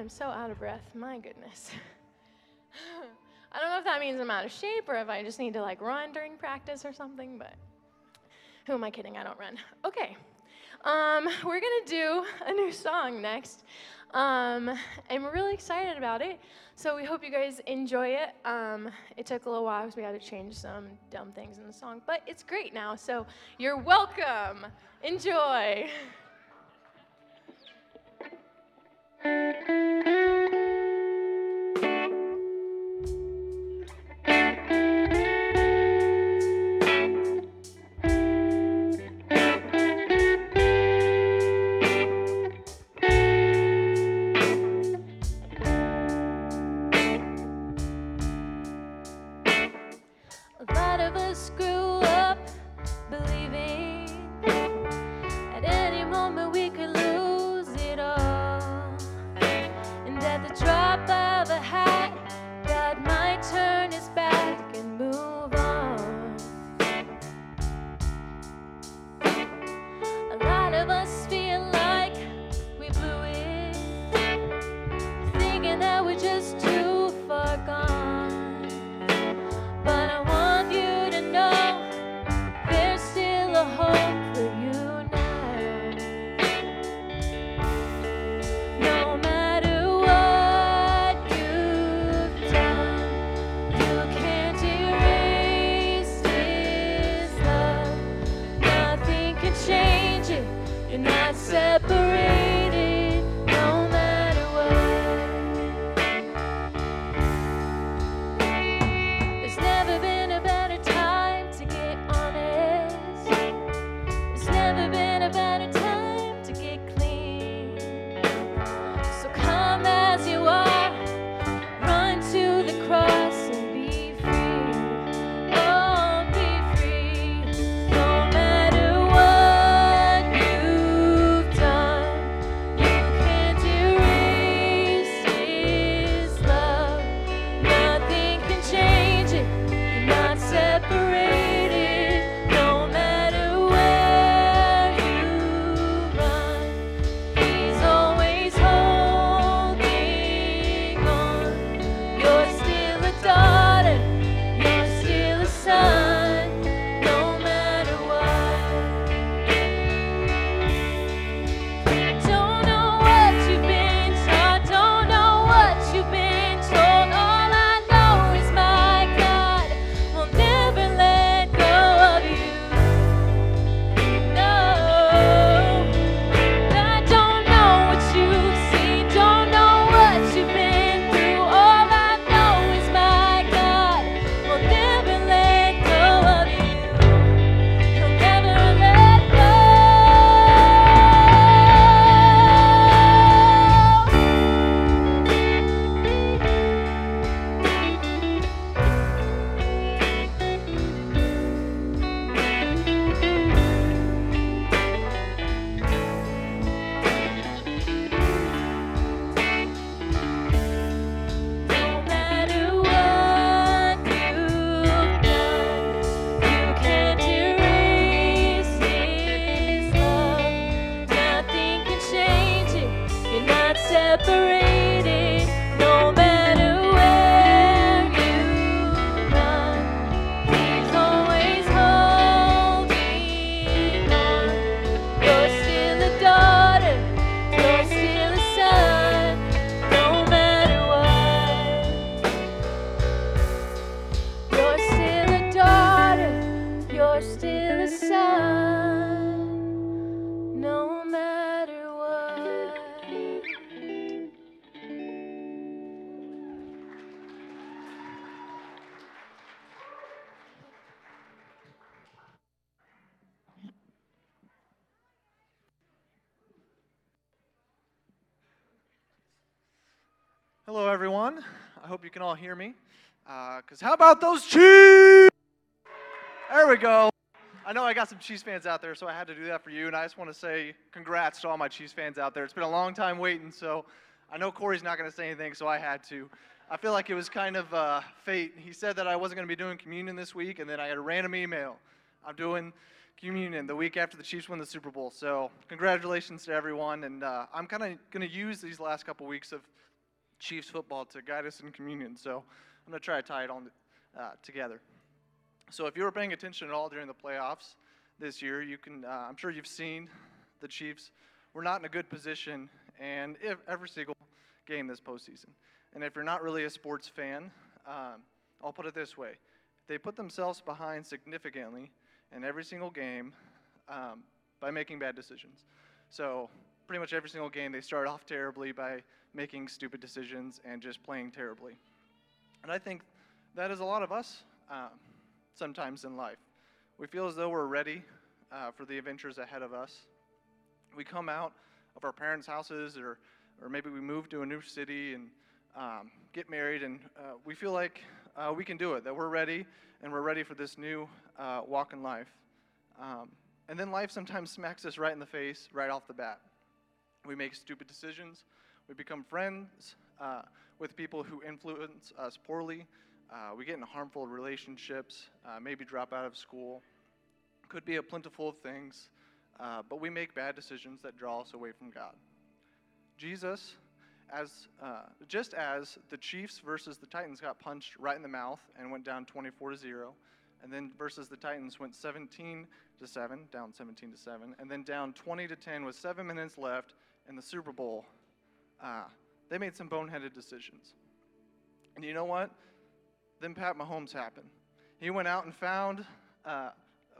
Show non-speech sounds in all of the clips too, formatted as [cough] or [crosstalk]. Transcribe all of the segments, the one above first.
I'm so out of breath. My goodness. [laughs] I don't know if that means I'm out of shape or if I just need to like run during practice or something, but who am I kidding? I don't run. Okay. Um, we're going to do a new song next. Um, and we're really excited about it. So we hope you guys enjoy it. Um, it took a little while because we had to change some dumb things in the song, but it's great now. So you're welcome. Enjoy. [laughs] Hello, everyone. I hope you can all hear me. Because how about those Chiefs? There we go. I know I got some Chiefs fans out there, so I had to do that for you. And I just want to say congrats to all my Chiefs fans out there. It's been a long time waiting, so I know Corey's not going to say anything, so I had to. I feel like it was kind of uh, fate. He said that I wasn't going to be doing communion this week, and then I had a random email. I'm doing communion the week after the Chiefs win the Super Bowl. So, congratulations to everyone. And uh, I'm kind of going to use these last couple weeks of Chiefs football to guide us in communion. So, I'm going to try to tie it all uh, together. So, if you were paying attention at all during the playoffs this year, you can, uh, I'm sure you've seen the Chiefs were not in a good position and if, every single game this postseason. And if you're not really a sports fan, um, I'll put it this way they put themselves behind significantly in every single game um, by making bad decisions. So, pretty much every single game, they start off terribly by making stupid decisions and just playing terribly. And I think that is a lot of us um, sometimes in life. We feel as though we're ready uh, for the adventures ahead of us. We come out of our parents' houses, or, or maybe we move to a new city and um, get married, and uh, we feel like uh, we can do it, that we're ready, and we're ready for this new uh, walk in life. Um, and then life sometimes smacks us right in the face right off the bat. We make stupid decisions, we become friends uh, with people who influence us poorly, uh, we get in harmful relationships, uh, maybe drop out of school. Could be a plentiful of things, but we make bad decisions that draw us away from God. Jesus as uh, just as the Chiefs versus the Texans got punched right in the mouth and went down 24 to 0, and then versus the Titans went 17 to 7, down 17 to 7, and then down 20 to 10 with seven minutes left in the Super Bowl. Uh, they made some boneheaded decisions. And you know what? Then Pat Mahomes happened. He went out and found, uh,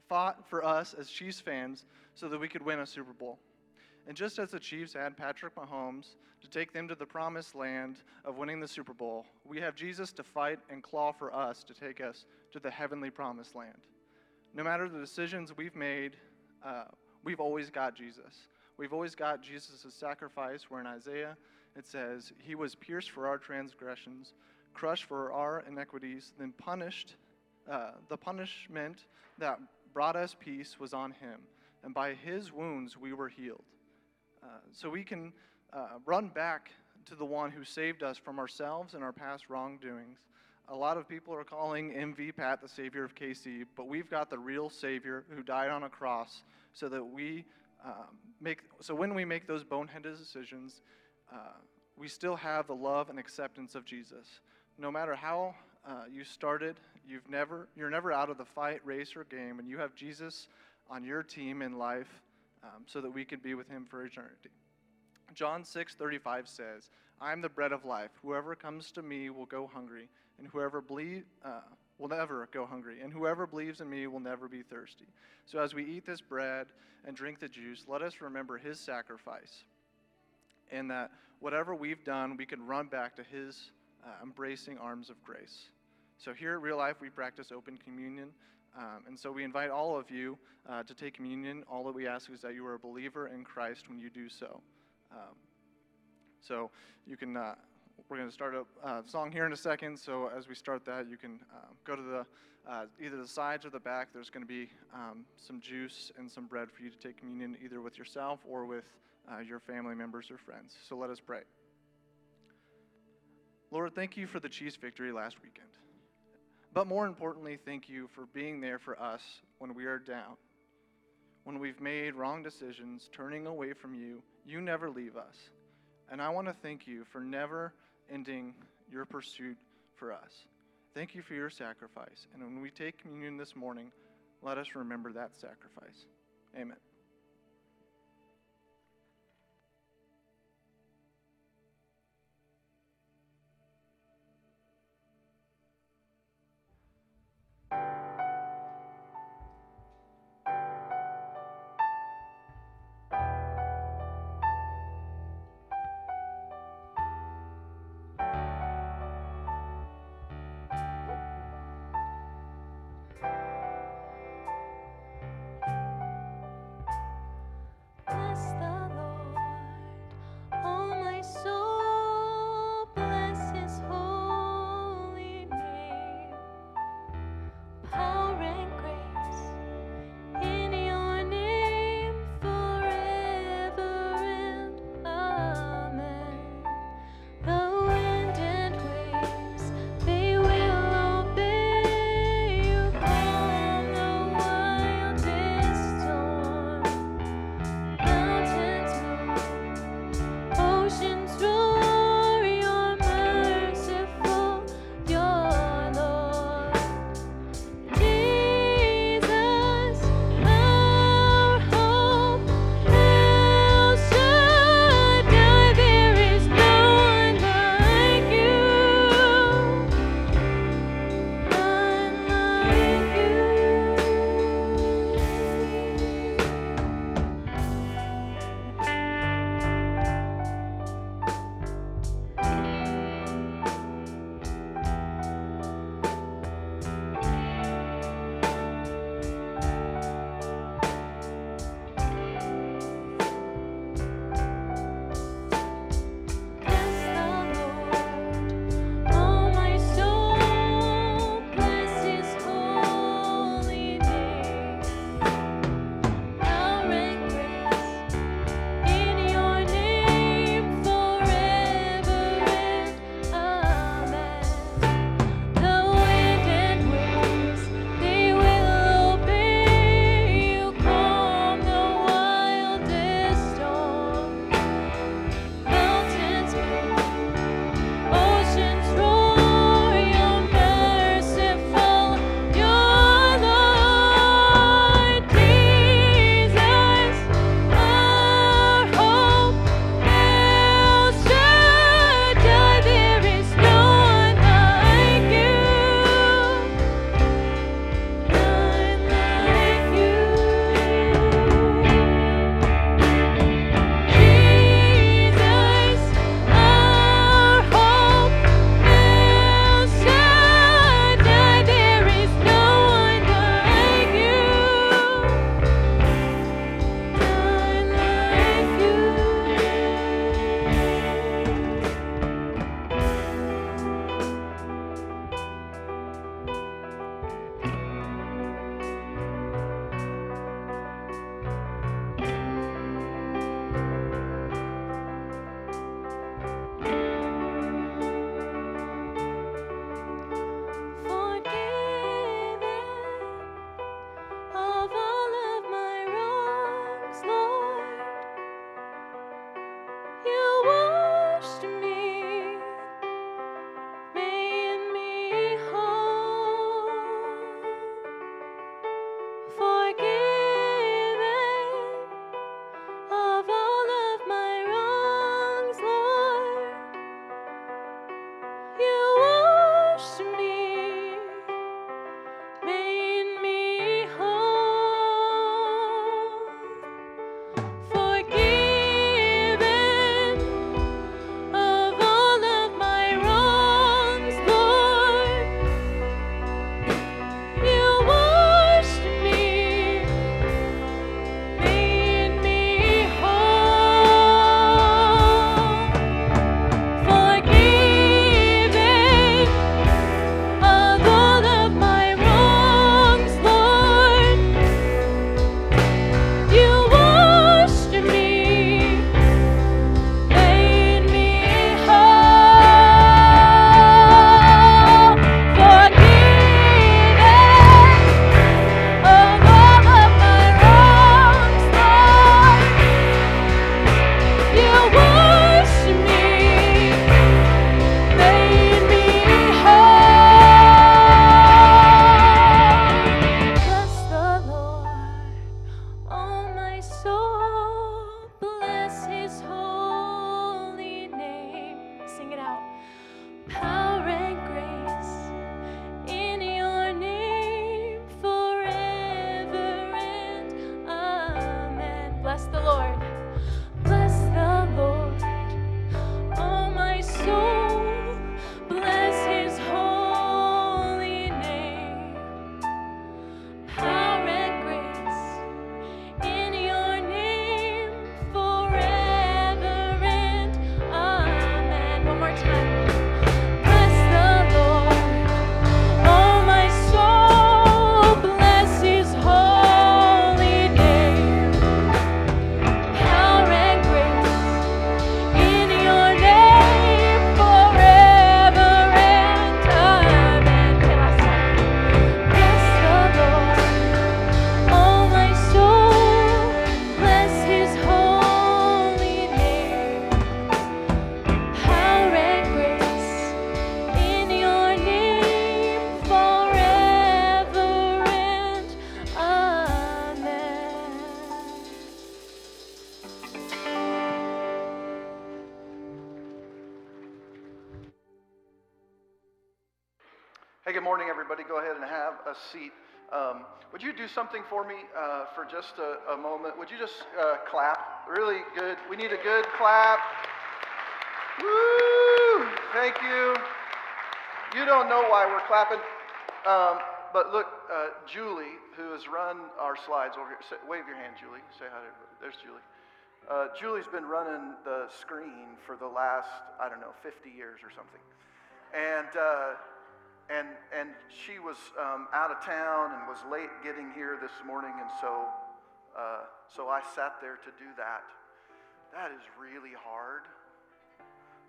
fought for us as Chiefs fans so that we could win a Super Bowl. And just as the Chiefs had Patrick Mahomes to take them to the promised land of winning the Super Bowl, we have Jesus to fight and claw for us to take us to the heavenly promised land. No matter the decisions we've made, uh, we've always got Jesus. We've always got Jesus' sacrifice, where in Isaiah it says, He was pierced for our transgressions, crushed for our iniquities, then punished. Uh, the punishment that brought us peace was on Him, and by His wounds we were healed. Uh, so we can uh, run back to the one who saved us from ourselves and our past wrongdoings. A lot of people are calling MV Pat the Savior of KC, but we've got the real Savior who died on a cross so that we um, make, so when we make those boneheaded decisions, uh, we still have the love and acceptance of Jesus. No matter how uh, you started, you've never, you're never out of the fight, race, or game, and you have Jesus on your team in life um, so that we can be with him for eternity. John 6:35 says, "I am the bread of life. Whoever comes to me will go hungry, and whoever believe uh, will never go hungry, and whoever believes in me will never be thirsty." So as we eat this bread and drink the juice, let us remember his sacrifice, and that whatever we've done, we can run back to his uh, embracing arms of grace. So here at Real Life, we practice open communion. Um, and so we invite all of you uh, to take communion. All that we ask is that you are a believer in Christ when you do so. Um, so you can, uh, we're going to start a uh, song here in a second. So as we start that, you can um, go to the uh, either the sides or the back. There's going to be um, some juice and some bread for you to take communion either with yourself or with uh, your family members or friends. So let us pray. Lord, thank you for the Chiefs victory last weekend. But more importantly, thank you for being there for us when we are down. When we've made wrong decisions, turning away from you, you never leave us. And I want to thank you for never ending your pursuit for us. Thank you for your sacrifice. And when we take communion this morning, let us remember that sacrifice. Amen. Would you do something for me uh, for just a, a, moment? Would you just uh, clap? Really good. We need a good clap. Woo! Thank you. You don't know why we're clapping, um, but look, uh, Julie, who has run our slides over here. Say, wave your hand, Julie. Say hi to everybody. There's Julie. Uh, Julie's been running the screen for the last, I don't know, 50 years or something. And uh, and and she was um, out of town and was late getting here this morning, and so uh, so I sat there to do that. That is really hard.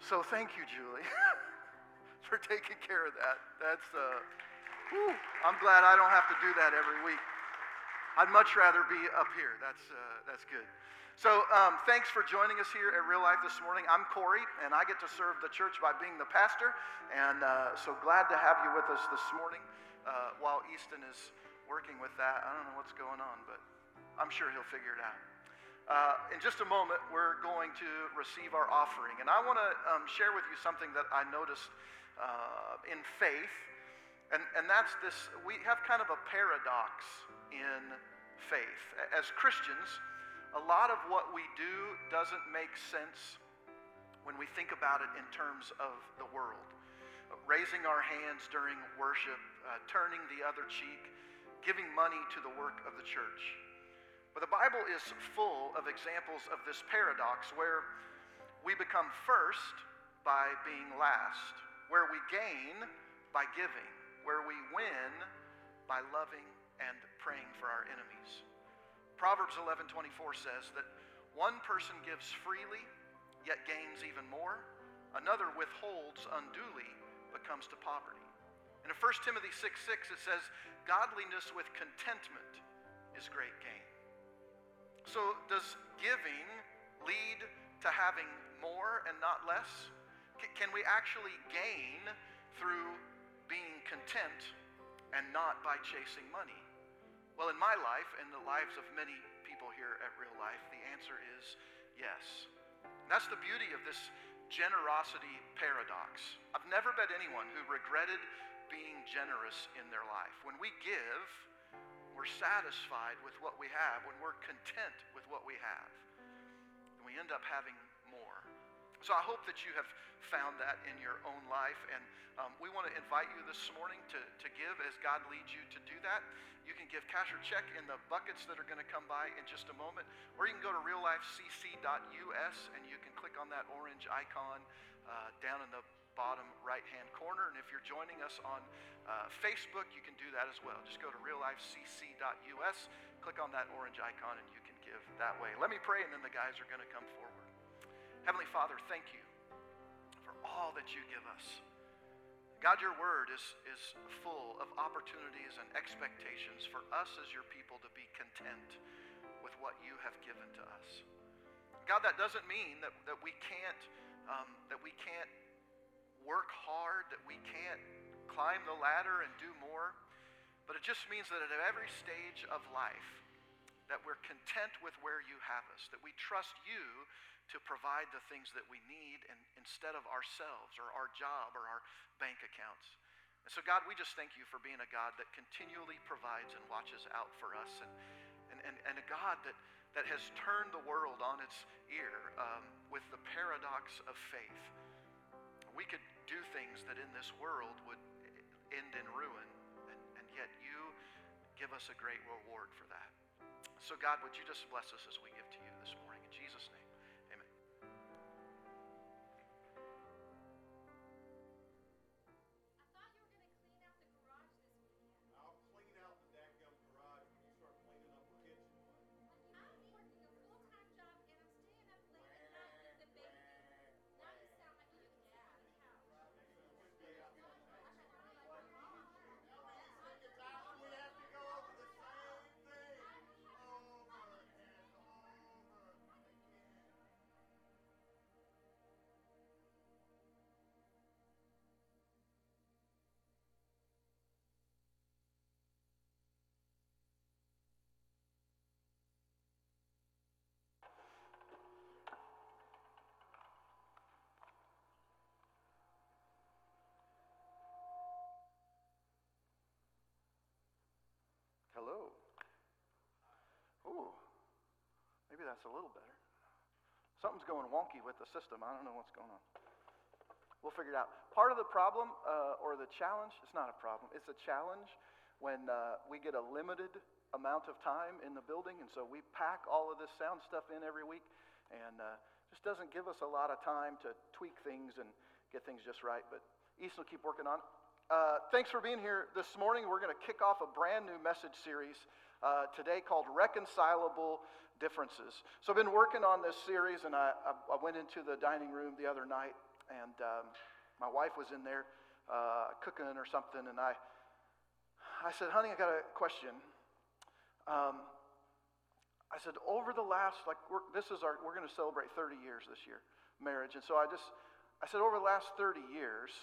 So thank you, Julie, [laughs] for taking care of that. That's uh, whew, I'm glad I don't have to do that every week. I'd much rather be up here. That's uh, that's good. So, um, thanks for joining us here at Real Life this morning. I'm Corey, and I get to serve the church by being the pastor. And uh, so glad to have you with us this morning uh, while Easton is working with that. I don't know what's going on, but I'm sure he'll figure it out. Uh, in just a moment, we're going to receive our offering. And I want to um, share with you something that I noticed uh, in faith. And, and that's this we have kind of a paradox in faith. As Christians, a lot of what we do doesn't make sense when we think about it in terms of the world. Raising our hands during worship, uh, turning the other cheek, giving money to the work of the church. But the Bible is full of examples of this paradox where we become first by being last, where we gain by giving, where we win by loving and praying for our enemies. Proverbs 11:24 says that one person gives freely yet gains even more, another withholds unduly but comes to poverty. And in 1 Timothy 6 6, it says godliness with contentment is great gain. So does giving lead to having more and not less? can we actually gain through being content and not by chasing money? Well, in my life and the lives of many people here at Real Life, the answer is yes. That's the beauty of this generosity paradox. I've never met anyone who regretted being generous in their life. When we give, we're satisfied with what we have, when we're content with what we have, and we end up having more. So I hope that you have found that in your own life. And um, we want to invite you this morning to, to give as God leads you to do that. You can give cash or check in the buckets that are going to come by in just a moment. Or you can go to reallifecc.us and you can click on that orange icon uh, down in the bottom right hand corner. And if you're joining us on uh, Facebook, you can do that as well. Just go to reallifecc.us, click on that orange icon, and you can give that way. Let me pray, and then the guys are going to come forward. Heavenly Father, thank you for all that you give us. God, your word is, is full of opportunities and expectations for us as your people to be content with what you have given to us. God, that doesn't mean that, that we can't um, that we can't work hard, that we can't climb the ladder and do more, but it just means that at every stage of life, that we're content with where you have us, that we trust you to provide the things that we need and, instead of ourselves or our job or our bank accounts. And so, God, we just thank you for being a God that continually provides and watches out for us and, and, and, and a God that, that has turned the world on its ear um, with the paradox of faith. We could do things that in this world would end in ruin, and, and yet you give us a great reward for that. So, God, would you just bless us as we give to you Maybe that's a little better. Something's going wonky with the system. I don't know what's going on. We'll figure it out. Part of the problem uh, or the challenge, it's not a problem, it's a challenge when uh, we get a limited amount of time in the building, and so we pack all of this sound stuff in every week, and uh, just doesn't give us a lot of time to tweak things and get things just right. But Easton will keep working on it. Uh, thanks for being here this morning. We're going to kick off a brand new message series uh, today called Reconcilable Differences. So I've been working on this series, and I, I, went into the dining room the other night, and um, my wife was in there uh, cooking or something, and I, I said, "Honey, I got a question." Um, I said, over the last, like, we're, this is our, we're going to celebrate 30 years this year, marriage. And so I just, I said, over the last 30 years,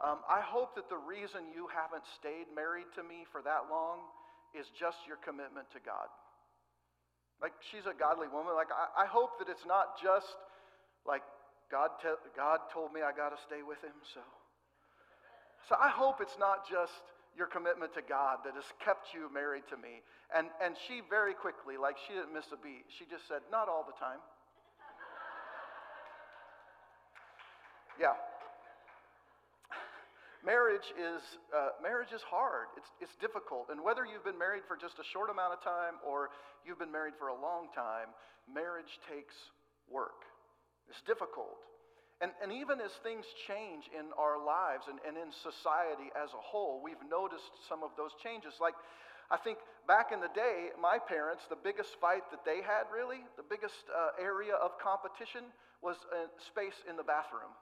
um, I hope that the reason you haven't stayed married to me for that long is just your commitment to God. Like, she's a godly woman. Like, I, I hope that it's not just like, God, te- God told me I got to stay with him, so. So I hope it's not just your commitment to God that has kept you married to me. And, and she very quickly, like she didn't miss a beat, she just said, Not all the time. [laughs] yeah. Marriage is, uh, marriage is hard. It's, it's difficult. And whether you've been married for just a short amount of time or you've been married for a long time, marriage takes work. It's difficult. And, and even as things change in our lives and, and in society as a whole, we've noticed some of those changes. Like, I think back in the day, my parents, the biggest fight that they had really, the biggest uh, area of competition was uh, space in the bathroom.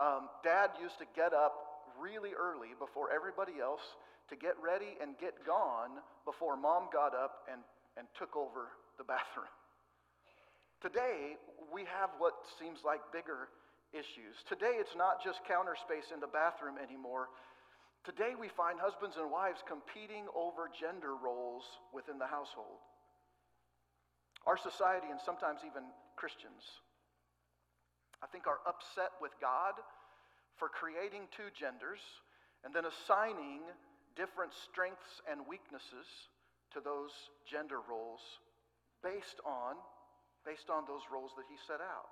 Um, Dad used to get up really early before everybody else to get ready and get gone before mom got up and, and took over the [laughs] bathroom. Today, we have what seems like bigger issues. Today, it's not just counter space in the bathroom anymore. Today, we find husbands and wives competing over gender roles within the household. Our society, and sometimes even Christians, I think, are upset with God for creating two genders and then assigning different strengths and weaknesses to those gender roles based on based on those roles that he set out.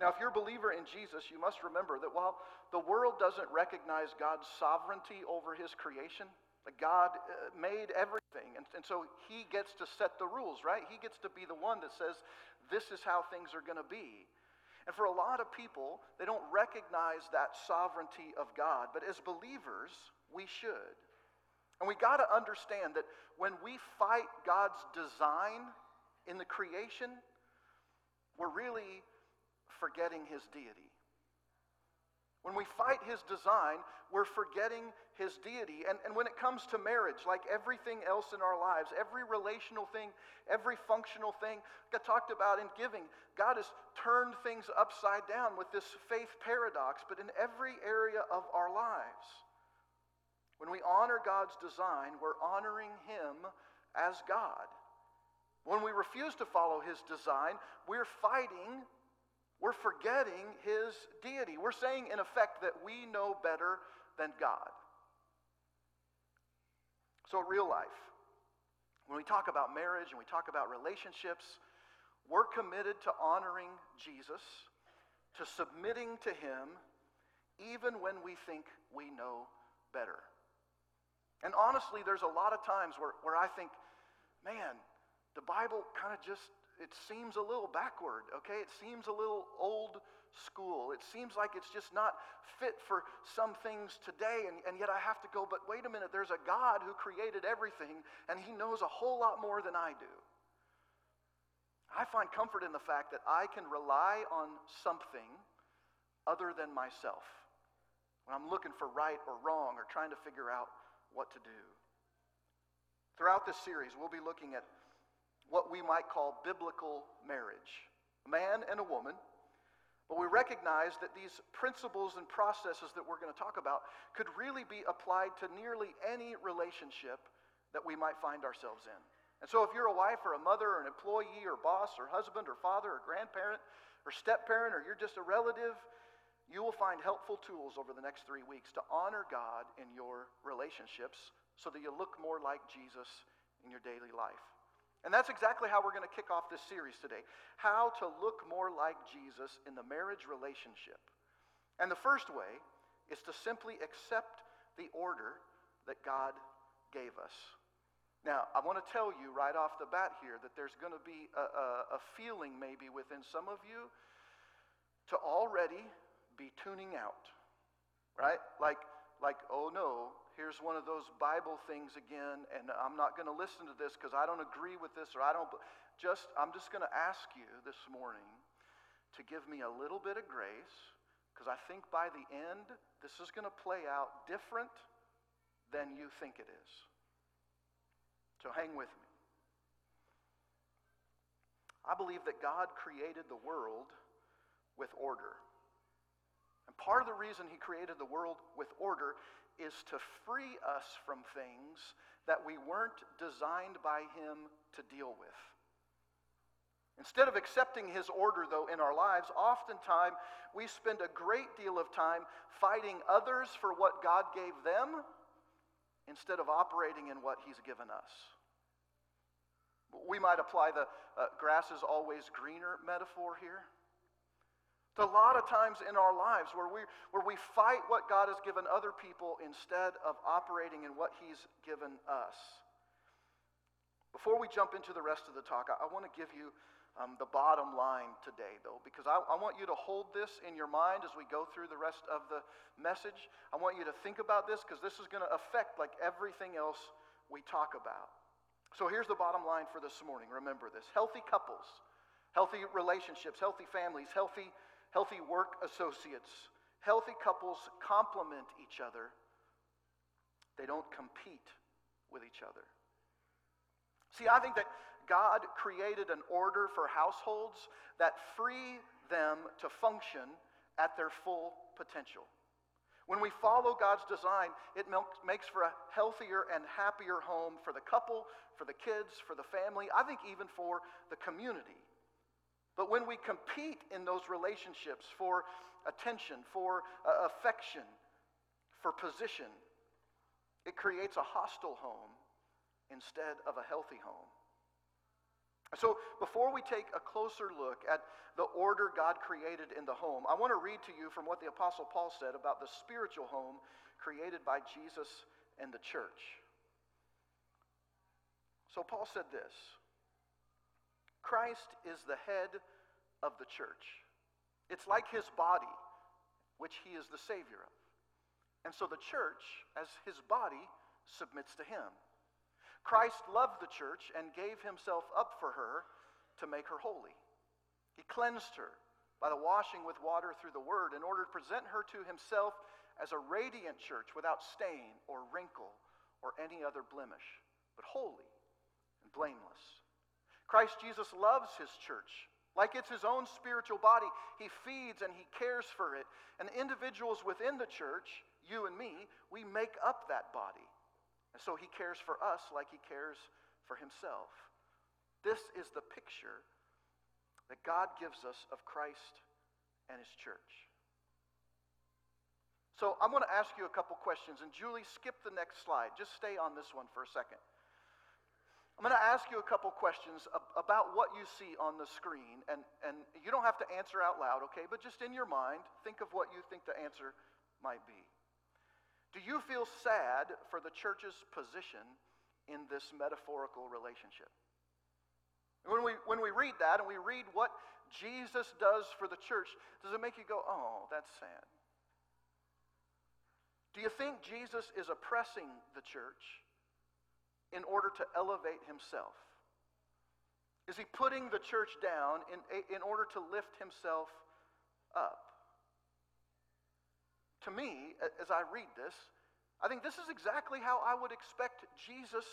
Now, if you're a believer in Jesus, you must remember that while the world doesn't recognize God's sovereignty over his creation, that God uh, made everything. And, and so he gets to set the rules, right? He gets to be the one that says, this is how things are going to be. And for a lot of people, they don't recognize that sovereignty of God. But as believers, we should. And we got to understand that when we fight God's design in the creation, we're really forgetting his deity. When we fight his design, we're forgetting his deity. And, and when it comes to marriage, like everything else in our lives, every relational thing, every functional thing, got talked about in giving, God has turned things upside down with this faith paradox, but in every area of our lives. When we honor God's design, we're honoring him as God. When we refuse to follow his design, we're fighting, we're forgetting his deity. We're saying, in effect, that we know better than God. So, real life, when we talk about marriage and we talk about relationships, we're committed to honoring Jesus, to submitting to him, even when we think we know better. And honestly, there's a lot of times where, where I think, man, the Bible kind of just, it seems a little backward, okay? It seems a little old school. It seems like it's just not fit for some things today, and, and yet I have to go, but wait a minute, there's a God who created everything, and he knows a whole lot more than I do. I find comfort in the fact that I can rely on something other than myself when I'm looking for right or wrong or trying to figure out what to do. Throughout this series, we'll be looking at what we might call biblical marriage a man and a woman. But we recognize that these principles and processes that we're going to talk about could really be applied to nearly any relationship that we might find ourselves in. And so, if you're a wife or a mother or an employee or boss or husband or father or grandparent or step parent or you're just a relative, you will find helpful tools over the next three weeks to honor God in your relationships so that you look more like Jesus in your daily life. And that's exactly how we're going to kick off this series today how to look more like Jesus in the marriage relationship. And the first way is to simply accept the order that God gave us. Now, I want to tell you right off the bat here that there's going to be a, a, a feeling maybe within some of you to already be tuning out, right? Like, like, oh no, here's one of those Bible things again, and I'm not going to listen to this because I don't agree with this or I don't. Just, I'm just going to ask you this morning to give me a little bit of grace because I think by the end, this is going to play out different than you think it is. So hang with me. I believe that God created the world with order. And part of the reason he created the world with order is to free us from things that we weren't designed by him to deal with. Instead of accepting his order, though, in our lives, oftentimes we spend a great deal of time fighting others for what God gave them instead of operating in what he's given us. We might apply the uh, grass is always greener metaphor here. A lot of times in our lives where we, where we fight what God has given other people instead of operating in what He's given us. Before we jump into the rest of the talk, I, I want to give you um, the bottom line today, though, because I, I want you to hold this in your mind as we go through the rest of the message. I want you to think about this because this is going to affect like everything else we talk about. So here's the bottom line for this morning. Remember this healthy couples, healthy relationships, healthy families, healthy healthy work associates. Healthy couples complement each other, they don't compete with each other. See, I think that God created an order for households that free them to function at their full potential. When we follow God's design, it makes for a healthier and happier home for the couple, for the kids, for the family, I think even for the community. But when we compete in those relationships for attention, for uh, affection, for position, it creates a hostile home instead of a healthy home. So, before we take a closer look at the order God created in the home, I want to read to you from what the Apostle Paul said about the spiritual home created by Jesus and the church. So, Paul said this Christ is the head of the church. It's like his body, which he is the Savior of. And so the church, as his body, submits to him. Christ loved the church and gave himself up for her to make her holy. He cleansed her by the washing with water through the word in order to present her to himself as a radiant church without stain or wrinkle or any other blemish, but holy and blameless. Christ Jesus loves his church. Like it's his own spiritual body, he feeds and he cares for it. And individuals within the church, you and me, we make up that body. And so he cares for us like he cares for himself. This is the picture that God gives us of Christ and his church. So I'm going to ask you a couple questions. And Julie, skip the next slide. Just stay on this one for a second. I'm going to ask you a couple questions about what you see on the screen. And, and you don't have to answer out loud, okay? But just in your mind, think of what you think the answer might be. Do you feel sad for the church's position in this metaphorical relationship? When we, when we read that and we read what Jesus does for the church, does it make you go, oh, that's sad? Do you think Jesus is oppressing the church? In order to elevate himself? Is he putting the church down in, in order to lift himself up? To me, as I read this, I think this is exactly how I would expect Jesus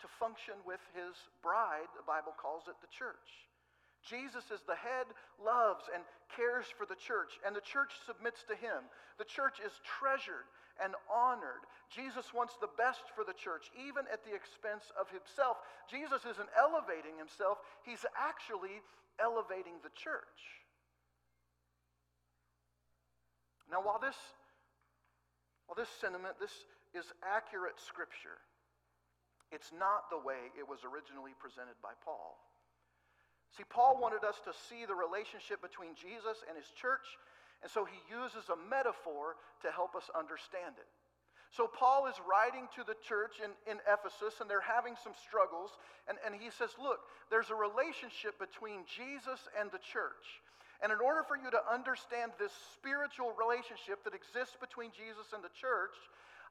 to function with his bride. The Bible calls it the church. Jesus is the head, loves and cares for the church, and the church submits to him. The church is treasured and honored. Jesus wants the best for the church, even at the expense of himself. Jesus isn't elevating himself, he's actually elevating the church. Now, while this, while this sentiment, this is accurate scripture, It's not the way it was originally presented by Paul. See, Paul wanted us to see the relationship between Jesus and his church, and so he uses a metaphor to help us understand it. So, Paul is writing to the church in, in Ephesus, and they're having some struggles. And, and he says, Look, there's a relationship between Jesus and the church. And in order for you to understand this spiritual relationship that exists between Jesus and the church,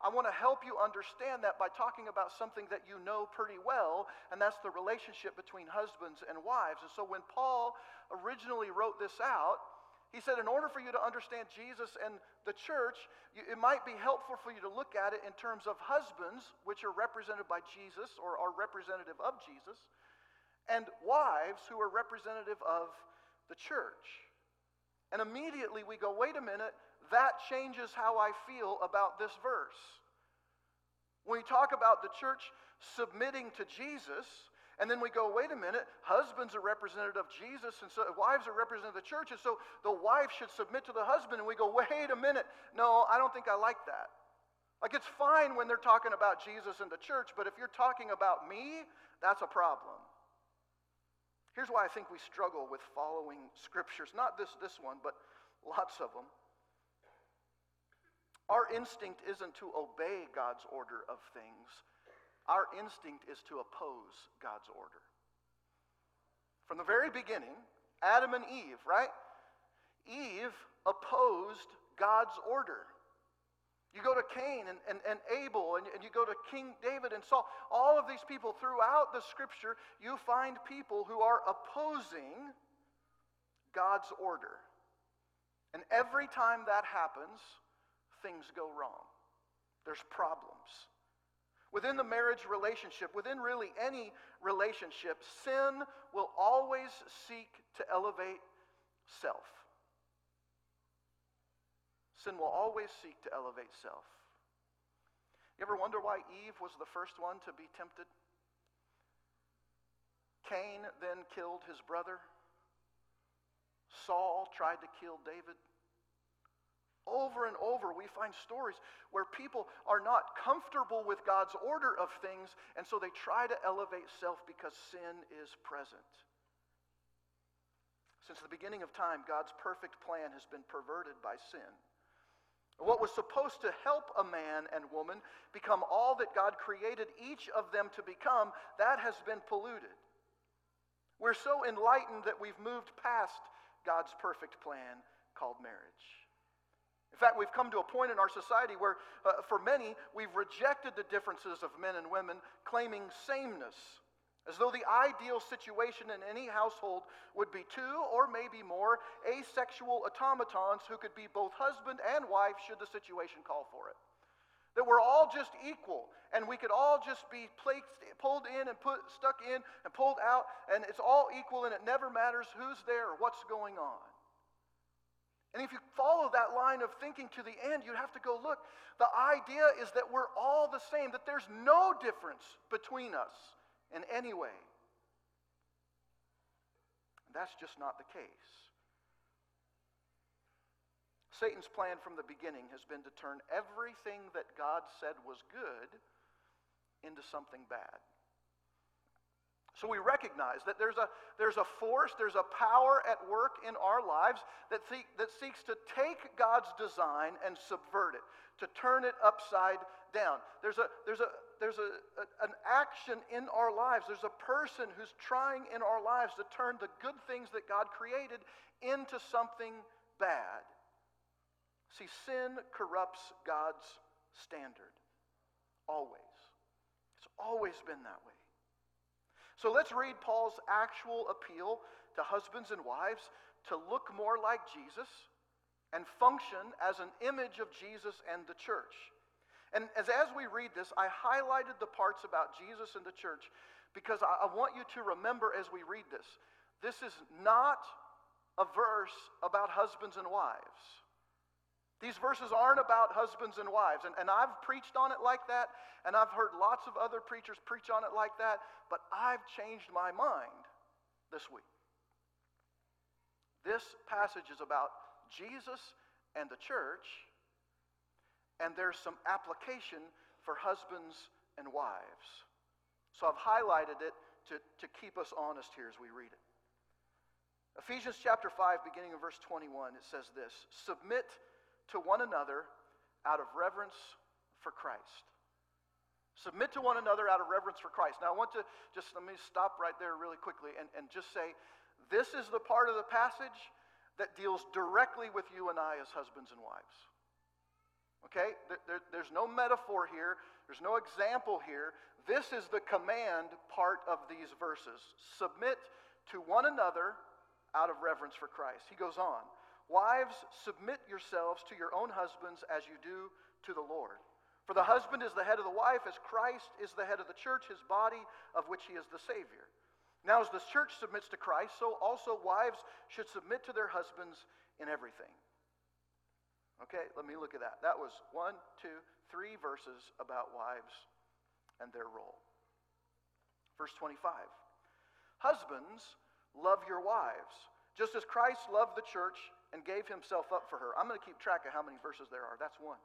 I want to help you understand that by talking about something that you know pretty well, and that's the relationship between husbands and wives. And so when Paul originally wrote this out, he said, in order for you to understand Jesus and the church, you, it might be helpful for you to look at it in terms of husbands, which are represented by Jesus or are representative of Jesus, and wives, who are representative of the church. And immediately we go, wait a minute, that changes how I feel about this verse. When we talk about the church submitting to Jesus, and then we go, wait a minute, husbands are representative of Jesus, and so wives are representative of the church, and so the wife should submit to the husband. And we go, wait a minute, no, I don't think I like that. Like it's fine when they're talking about Jesus and the church, but if you're talking about me, that's a problem. Here's why I think we struggle with following scriptures. Not this, this one, but lots of them. Our instinct isn't to obey God's order of things, our instinct is to oppose God's order. From the very beginning, Adam and Eve, right? Eve opposed God's order. You go to Cain and, and, and Abel, and, and you go to King David and Saul. All of these people throughout the scripture, you find people who are opposing God's order. And every time that happens, things go wrong. There's problems. Within the marriage relationship, within really any relationship, sin will always seek to elevate self. Sin will always seek to elevate self. You ever wonder why Eve was the first one to be tempted? Cain then killed his brother. Saul tried to kill David. Over and over, we find stories where people are not comfortable with God's order of things, and so they try to elevate self because sin is present. Since the beginning of time, God's perfect plan has been perverted by sin. What was supposed to help a man and woman become all that God created each of them to become, that has been polluted. We're so enlightened that we've moved past God's perfect plan called marriage. In fact, we've come to a point in our society where, uh, for many, we've rejected the differences of men and women, claiming sameness, as though the ideal situation in any household would be two or maybe more asexual automatons who could be both husband and wife should the situation call for it. That we're all just equal, and we could all just be placed, pulled in and put, stuck in and pulled out, and it's all equal, and it never matters who's there or what's going on. And if you follow that line of thinking to the end, you'd have to go look. The idea is that we're all the same, that there's no difference between us in any way. And that's just not the case. Satan's plan from the beginning has been to turn everything that God said was good into something bad. So we recognize that there's a, there's a force, there's a power at work in our lives that, that seeks to take God's design and subvert it, to turn it upside down. There's, a, there's, a, there's a, a, an action in our lives, there's a person who's trying in our lives to turn the good things that God created into something bad. See, sin corrupts God's standard. Always. It's always been that way. So let's read Paul's actual appeal to husbands and wives to look more like Jesus and function as an image of Jesus and the church. And as, as we read this, I highlighted the parts about Jesus and the church because I, I want you to remember as we read this this is not a verse about husbands and wives. These verses aren't about husbands and wives. And, and I've preached on it like that, and I've heard lots of other preachers preach on it like that, but I've changed my mind this week. This passage is about Jesus and the church, and there's some application for husbands and wives. So I've highlighted it to, to keep us honest here as we read it. Ephesians chapter 5, beginning in verse 21, it says this Submit to one another out of reverence for Christ. Submit to one another out of reverence for Christ. Now, I want to just let me stop right there really quickly and, and just say this is the part of the passage that deals directly with you and I as husbands and wives. Okay? There, there, there's no metaphor here, there's no example here. This is the command part of these verses. Submit to one another out of reverence for Christ. He goes on Wives, submit yourselves to your own husbands as you do to the Lord. For the husband is the head of the wife, as Christ is the head of the church, his body, of which he is the Savior. Now, as the church submits to Christ, so also wives should submit to their husbands in everything. Okay, let me look at that. That was one, two, three verses about wives and their role. Verse 25 Husbands, love your wives, just as Christ loved the church and gave himself up for her. I'm going to keep track of how many verses there are. That's one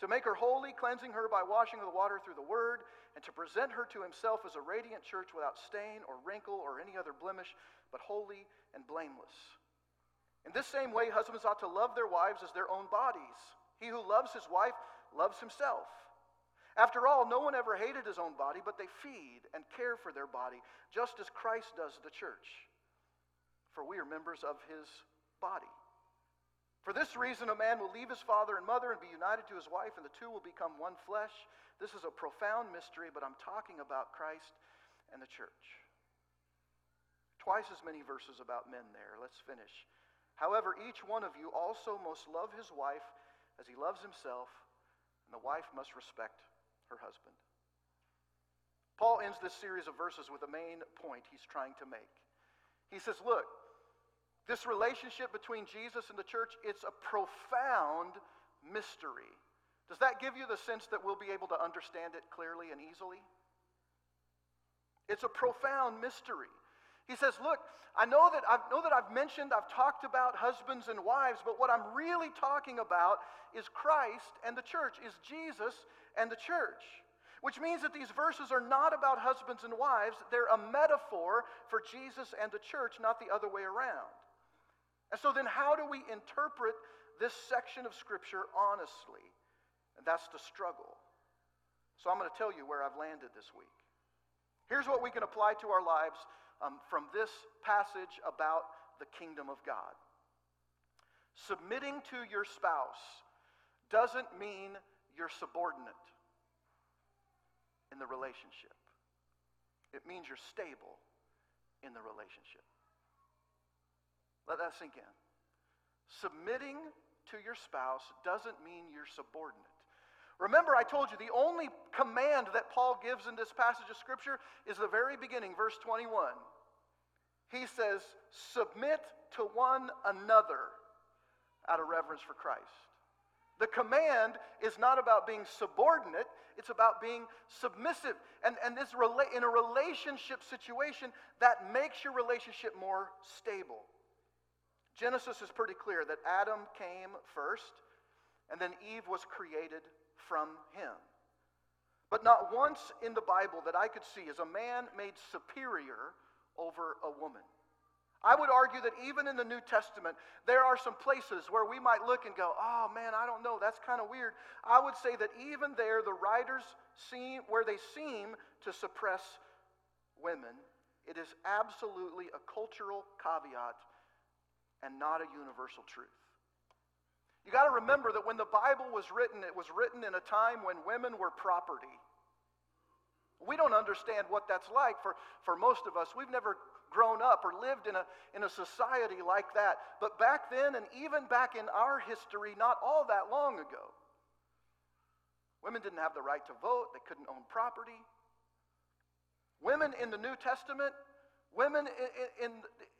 to make her holy, cleansing her by washing of the water through the word, and to present her to himself as a radiant church without stain or wrinkle or any other blemish, but holy and blameless. In this same way, husbands ought to love their wives as their own bodies. He who loves his wife loves himself. After all, no one ever hated his own body, but they feed and care for their body, just as Christ does the church. For we are members of his body. For this reason, a man will leave his father and mother and be united to his wife, and the two will become one flesh. This is a profound mystery, but I'm talking about Christ and the church. Twice as many verses about men there. Let's finish. However, each one of you also must love his wife as he loves himself, and the wife must respect her husband. Paul ends this series of verses with a main point he's trying to make. He says, Look, this relationship between Jesus and the church, it's a profound mystery. Does that give you the sense that we'll be able to understand it clearly and easily? It's a profound mystery. He says, Look, I know that, I've, know that I've mentioned, I've talked about husbands and wives, but what I'm really talking about is Christ and the church, is Jesus and the church. Which means that these verses are not about husbands and wives, they're a metaphor for Jesus and the church, not the other way around. And so then, how do we interpret this section of Scripture honestly? And that's the struggle. So I'm going to tell you where I've landed this week. Here's what we can apply to our lives um, from this passage about the kingdom of God. Submitting to your spouse doesn't mean you're subordinate in the relationship, it means you're stable in the relationship. Let that sink in. Submitting to your spouse doesn't mean you're subordinate. Remember, I told you the only command that Paul gives in this passage of Scripture is the very beginning, verse 21. He says, Submit to one another out of reverence for Christ. The command is not about being subordinate, it's about being submissive. And, and this rela- in a relationship situation, that makes your relationship more stable. Genesis is pretty clear that Adam came first, and then Eve was created from him. But not once in the Bible that I could see is a man made superior over a woman. I would argue that even in the New Testament, there are some places where we might look and go, oh man, I don't know, that's kind of weird. I would say that even there, the writers seem, where they seem to suppress women, it is absolutely a cultural caveat and not a universal truth. You got to remember that when the Bible was written, it was written in a time when women were property. We don't understand what that's like for, for most of us. We've never grown up or lived in a, in a society like that. But back then, and even back in our history, not all that long ago, women didn't have the right to vote, they couldn't own property. Women in the New Testament Women in, in,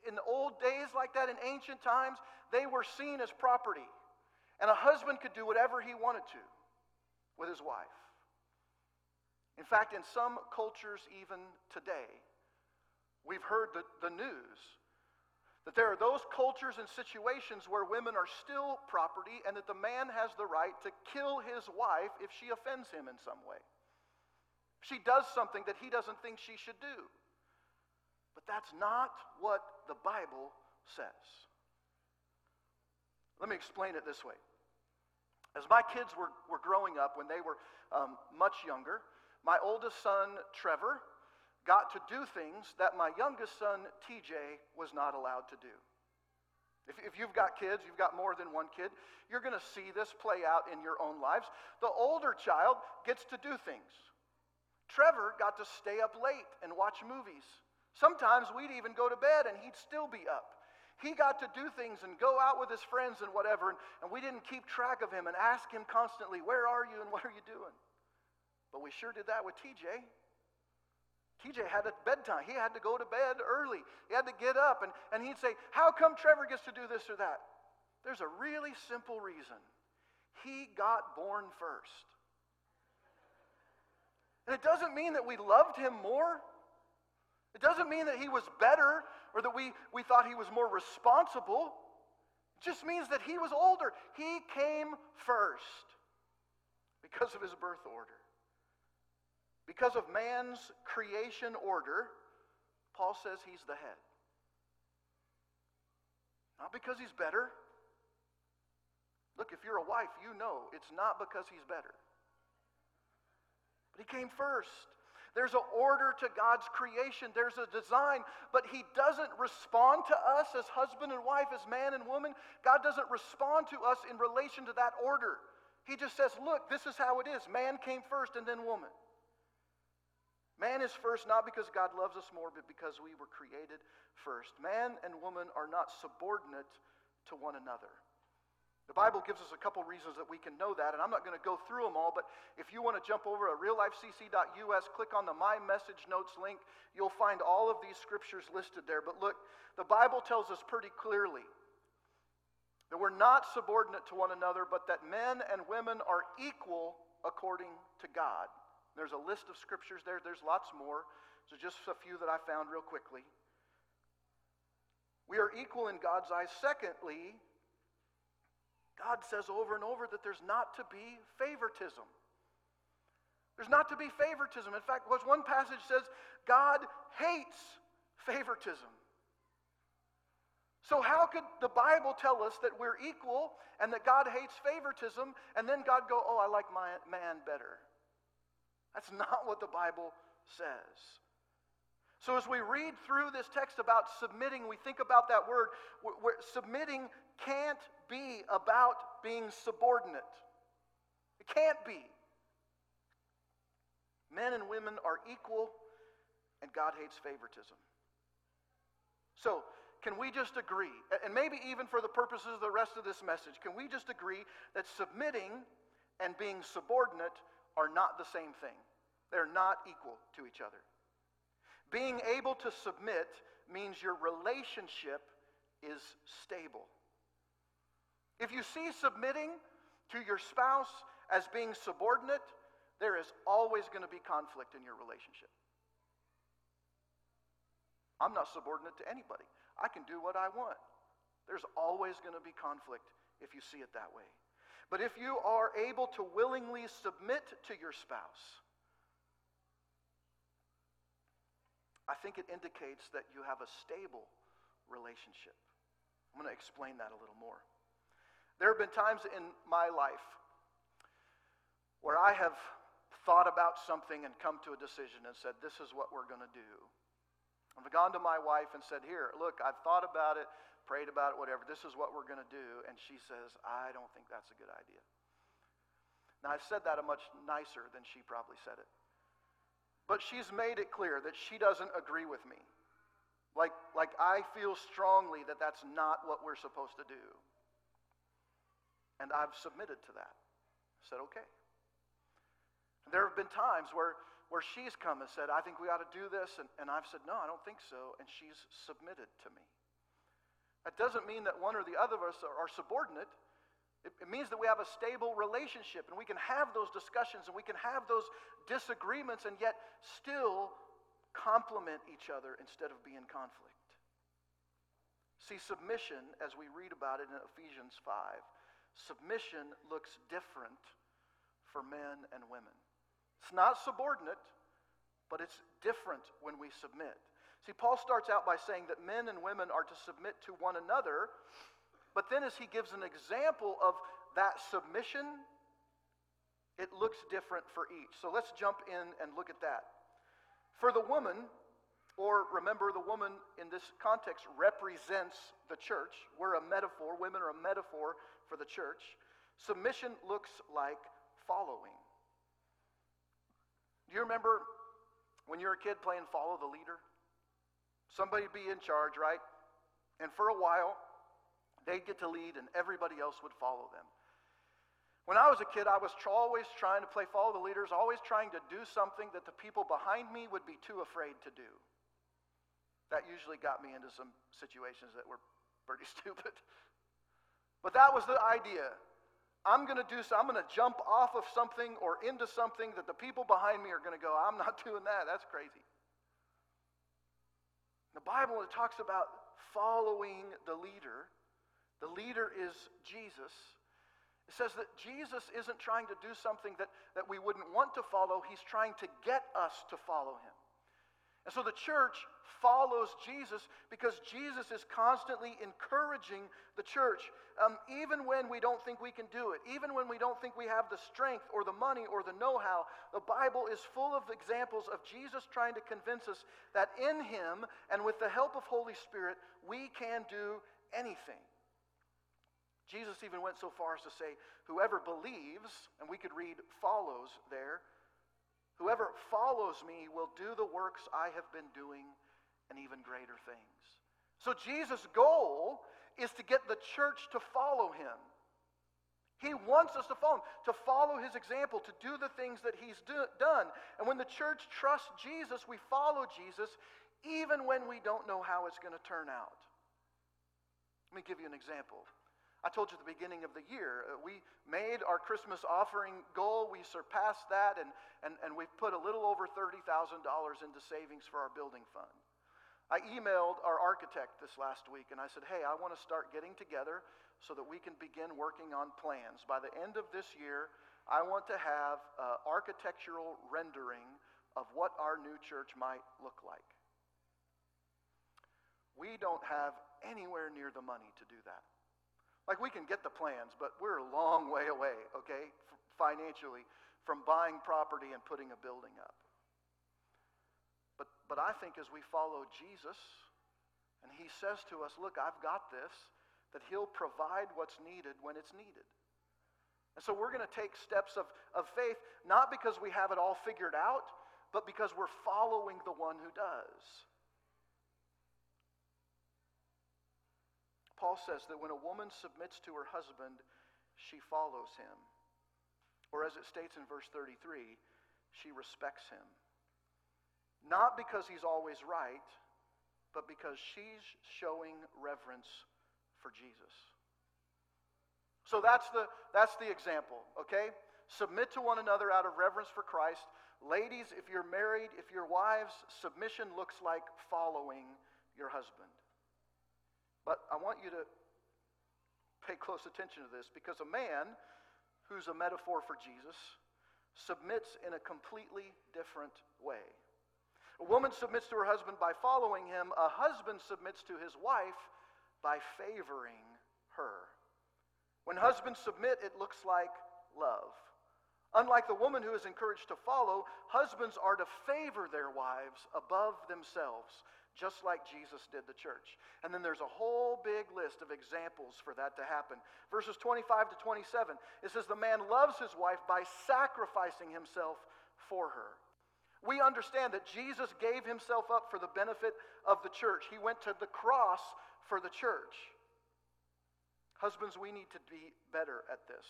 in the old days, like that, in ancient times, they were seen as property. And a husband could do whatever he wanted to with his wife. In fact, in some cultures, even today, we've heard the, the news that there are those cultures and situations where women are still property and that the man has the right to kill his wife if she offends him in some way. She does something that he doesn't think she should do. But that's not what the Bible says. Let me explain it this way. As my kids were, were growing up, when they were um, much younger, my oldest son, Trevor, got to do things that my youngest son, TJ, was not allowed to do. If, if you've got kids, you've got more than one kid, you're going to see this play out in your own lives. The older child gets to do things. Trevor got to stay up late and watch movies. Sometimes we'd even go to bed and he'd still be up. He got to do things and go out with his friends and whatever, and, and we didn't keep track of him and ask him constantly, Where are you and what are you doing? But we sure did that with TJ. TJ had a bedtime. He had to go to bed early. He had to get up, and, and he'd say, How come Trevor gets to do this or that? There's a really simple reason. He got born first. And it doesn't mean that we loved him more. It doesn't mean that he was better or that we, we thought he was more responsible. It just means that he was older. He came first because of his birth order. Because of man's creation order, Paul says he's the head. Not because he's better. Look, if you're a wife, you know it's not because he's better. But he came first. There's an order to God's creation, there's a design, but He doesn't respond to us as husband and wife, as man and woman. God doesn't respond to us in relation to that order. He just says, Look, this is how it is. Man came first and then woman. Man is first not because God loves us more, but because we were created first. Man and woman are not subordinate to one another. The Bible gives us a couple reasons that we can know that, and I'm not going to go through them all, but if you want to jump over to reallifecc.us, click on the My Message Notes link, you'll find all of these scriptures listed there. But look, the Bible tells us pretty clearly that we're not subordinate to one another, but that men and women are equal according to God. There's a list of scriptures there, there's lots more. So just a few that I found real quickly. We are equal in God's eyes. Secondly, God says over and over that there's not to be favoritism. There's not to be favoritism. In fact, what one passage says, God hates favoritism. So, how could the Bible tell us that we're equal and that God hates favoritism, and then God go, Oh, I like my man better? That's not what the Bible says. So, as we read through this text about submitting, we think about that word. We're submitting can't be about being subordinate. It can't be. Men and women are equal, and God hates favoritism. So, can we just agree, and maybe even for the purposes of the rest of this message, can we just agree that submitting and being subordinate are not the same thing? They're not equal to each other. Being able to submit means your relationship is stable. If you see submitting to your spouse as being subordinate, there is always going to be conflict in your relationship. I'm not subordinate to anybody. I can do what I want. There's always going to be conflict if you see it that way. But if you are able to willingly submit to your spouse, I think it indicates that you have a stable relationship. I'm going to explain that a little more. There have been times in my life where I have thought about something and come to a decision and said, This is what we're going to do. I've gone to my wife and said, Here, look, I've thought about it, prayed about it, whatever. This is what we're going to do. And she says, I don't think that's a good idea. Now, I've said that a much nicer than she probably said it. But she's made it clear that she doesn't agree with me. Like, like I feel strongly that that's not what we're supposed to do. And I've submitted to that. I said, okay. And there have been times where, where she's come and said, I think we ought to do this. And, and I've said, no, I don't think so. And she's submitted to me. That doesn't mean that one or the other of us are, are subordinate. It, it means that we have a stable relationship and we can have those discussions and we can have those disagreements and yet still complement each other instead of be in conflict. See, submission, as we read about it in Ephesians 5, submission looks different for men and women. It's not subordinate, but it's different when we submit. See, Paul starts out by saying that men and women are to submit to one another, but then as he gives an example of that submission, it looks different for each. So let's jump in and look at that. For the woman, or remember, the woman in this context represents the church. We're a metaphor, women are a metaphor for the church. Submission looks like following. Do you remember when you were a kid playing follow the leader? Somebody be in charge, right? And for a while, they'd get to lead and everybody else would follow them. When I was a kid, I was always trying to play follow the leaders, always trying to do something that the people behind me would be too afraid to do. That usually got me into some situations that were pretty [laughs] stupid. But that was the idea. I'm going to do so, I'm going to jump off of something or into something that the people behind me are going to go, I'm not [laughs] doing that. That's crazy. The Bible it talks about following the leader. The leader is Jesus. It says that Jesus isn't trying to do something that, that we wouldn't want to follow, he's trying to get us to follow him. And so the church follows Jesus because Jesus is constantly encouraging the church, um, even when we don't think we can do it, even when we don't think we have the strength or the money or the know how. The Bible is full of examples of Jesus trying to convince us that in Him and with the help of Holy Spirit, we can do anything. Jesus even went so far as to say, Whoever believes, and we could read follows there, Whoever follows me will do the works I have been doing and even greater things. So Jesus' goal is to get the church to follow him. He wants us to follow him, to follow his example, to do the things that he's do, done. And when the church trusts Jesus, we follow Jesus even when we don't know how it's going to turn out. Let me give you an example. I told you at the beginning of the year, uh, we made our Christmas offering goal. We surpassed that, and, and, and we've put a little over $30,000 into savings for our building fund. I emailed our architect this last week, and I said, Hey, I want to start getting together so that we can begin working on plans. By the end of this year, I want to have uh, architectural rendering of what our new church might look like. We don't have anywhere near the money to do that. Like we can get the plans, but we're a long way away, okay, financially, from buying property and putting a building up. But, I think as we follow Jesus, and he says to us, Look, I've got this, that he'll provide what's needed when it's needed. And so we're going to take steps of, of faith, not because we have it all figured out, but because we're following the one who does. Paul says that when a woman submits to her husband, she follows him. Or as it states in verse 33, she respects him. Not because he's always right, but because she's showing reverence for Jesus. So that's the, that's the example, okay? Submit to one another out of reverence for Christ. Ladies, if you're married, if you're wives, submission looks like following your husband. But I want you to pay close attention to this because a man who's a metaphor for Jesus submits in a completely different way. A woman submits to her husband by following him, a husband submits to his wife by favoring her. When husbands submit, it looks like love. Unlike the woman who is encouraged to follow, husbands are to favor their wives above themselves just like Jesus did the church. And then there's a whole big list of examples for that to happen. Verses 25 to 27, it says, The man loves his wife by sacrificing himself for her. We understand that Jesus gave himself up for the benefit of the church. He went to the cross for the church. Husbands, we need to be better at this.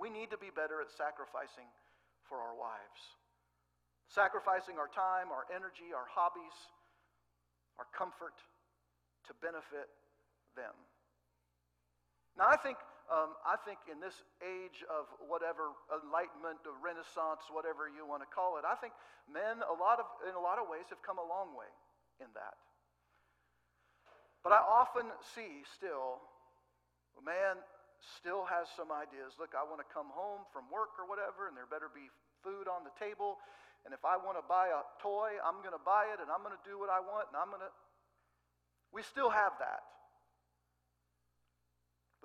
We need to be better at sacrificing for our wives sacrificing our time, our energy, our hobbies, our comfort to benefit them. Now, I think, um, I think in this age of whatever enlightenment, or renaissance, whatever you want to call it, I think men, a lot of, in a lot of ways, have come a long way in that. But I often see still, a man still has some ideas. Look, I want to come home from work or whatever, and there better be food on the table, And if I want to buy a toy, I'm going to buy it and I'm going to do what I want and I'm going to. We still have that.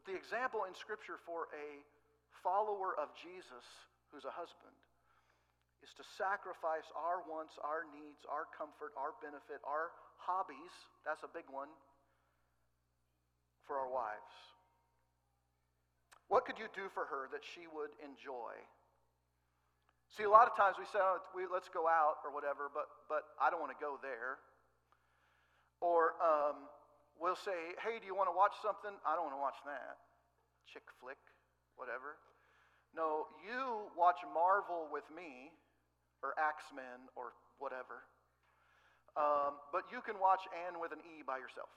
But the example in Scripture for a follower of Jesus who's a husband is to sacrifice our wants, our needs, our comfort, our benefit, our hobbies. That's a big one for our wives. What could you do for her that she would enjoy? See, a lot of times we say, oh, we, let's go out or whatever, but, but I don't want to go there. Or um, we'll say, hey, do you want to watch something? I don't want to watch that. Chick flick, whatever. No, you watch Marvel with me, or X-Men, or whatever. Um, but you can watch Anne with an E by yourself.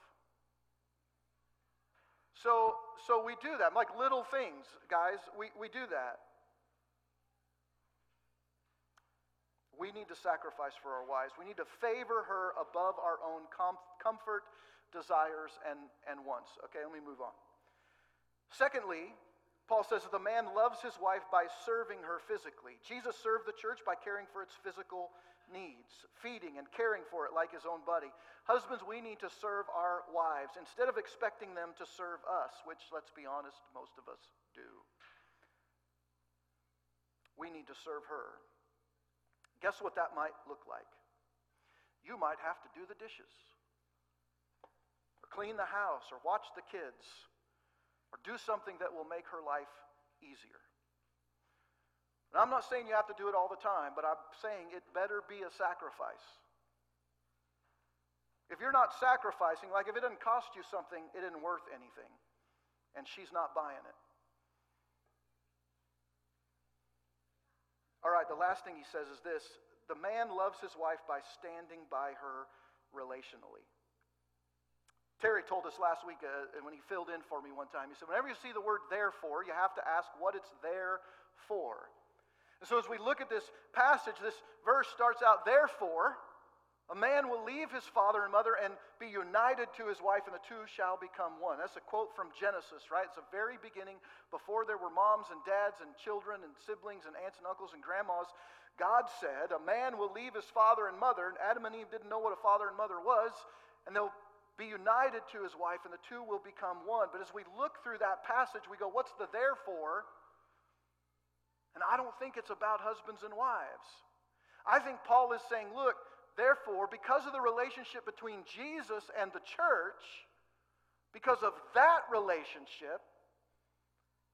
So, so we do that, like little things, guys. We, we do that. We need to sacrifice for our wives. We need to favor her above our own com- comfort, desires, and, and wants. Okay, let me move on. Secondly, Paul says that the man loves his wife by serving her physically. Jesus served the church by caring for its physical needs, feeding and caring for it like his own body. Husbands, we need to serve our wives instead of expecting them to serve us, which, let's be honest, most of us do. We need to serve her. Guess what that might look like? You might have to do the dishes, clean the house, or watch the kids, or do something that will make her life easier. And I'm not saying you have to do it all the time, but I'm saying it better be a sacrifice. If you're not sacrificing, like if it didn't cost you something, it isn't worth anything, and she's not buying it. All right, the last thing he says is this the man loves his wife by standing by her relationally. Terry told us last week uh, when he filled in for me one time, he said, whenever you see the word therefore, you have to ask what it's there for. And so as we look at this passage, this verse starts out, therefore, a man will leave his father and mother and be united to his wife, and the two shall become one. That's a quote from Genesis, right? It's the very beginning, before there were moms and dads and children and siblings and aunts and uncles and grandmas. God said, A man will leave his father and mother, and Adam and Eve didn't know what a father and mother was, and they'll be united to his wife, and the two will become one. But as we look through that passage, we go, What's the therefore? And I don't think it's about husbands and wives. I think Paul is saying, Look, Therefore, because of the relationship between Jesus and the church, because of that relationship,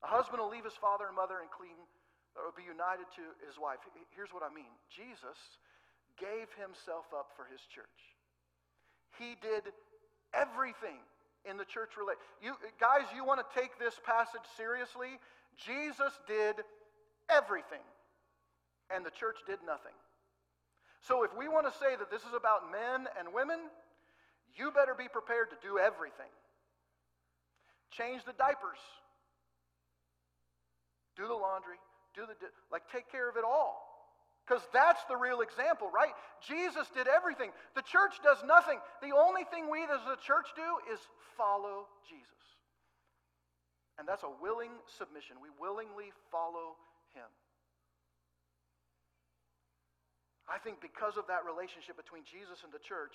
a husband will leave his father and mother and clean, or be united to his wife. Here's what I mean Jesus gave himself up for his church. He did everything in the church relate. You guys, you want to take this passage seriously? Jesus did everything, and the church did nothing. So if we want to say that this is about men and women, you better be prepared to do everything. Change the diapers. Do the laundry. Do the like take care of it all. Because that's the real example, right? Jesus did everything. The church does nothing. The only thing we as a church do is follow Jesus. And that's a willing submission. We willingly follow him. I think because of that relationship between Jesus and the church,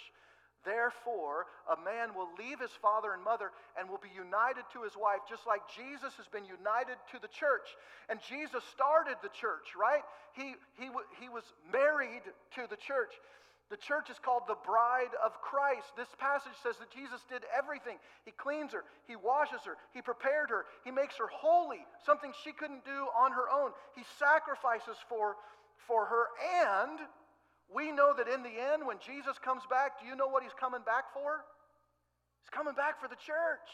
therefore, a man will leave his father and mother and will be united to his wife, just like Jesus has been united to the church. And Jesus started the church, right? He, he, he was married to the church. The church is called the bride of Christ. This passage says that Jesus did everything. He cleans her, He washes her, He prepared her, He makes her holy, something she couldn't do on her own. He sacrifices for, for her, and we know that in the end, when Jesus comes back, do you know what he's coming back for? He's coming back for the church.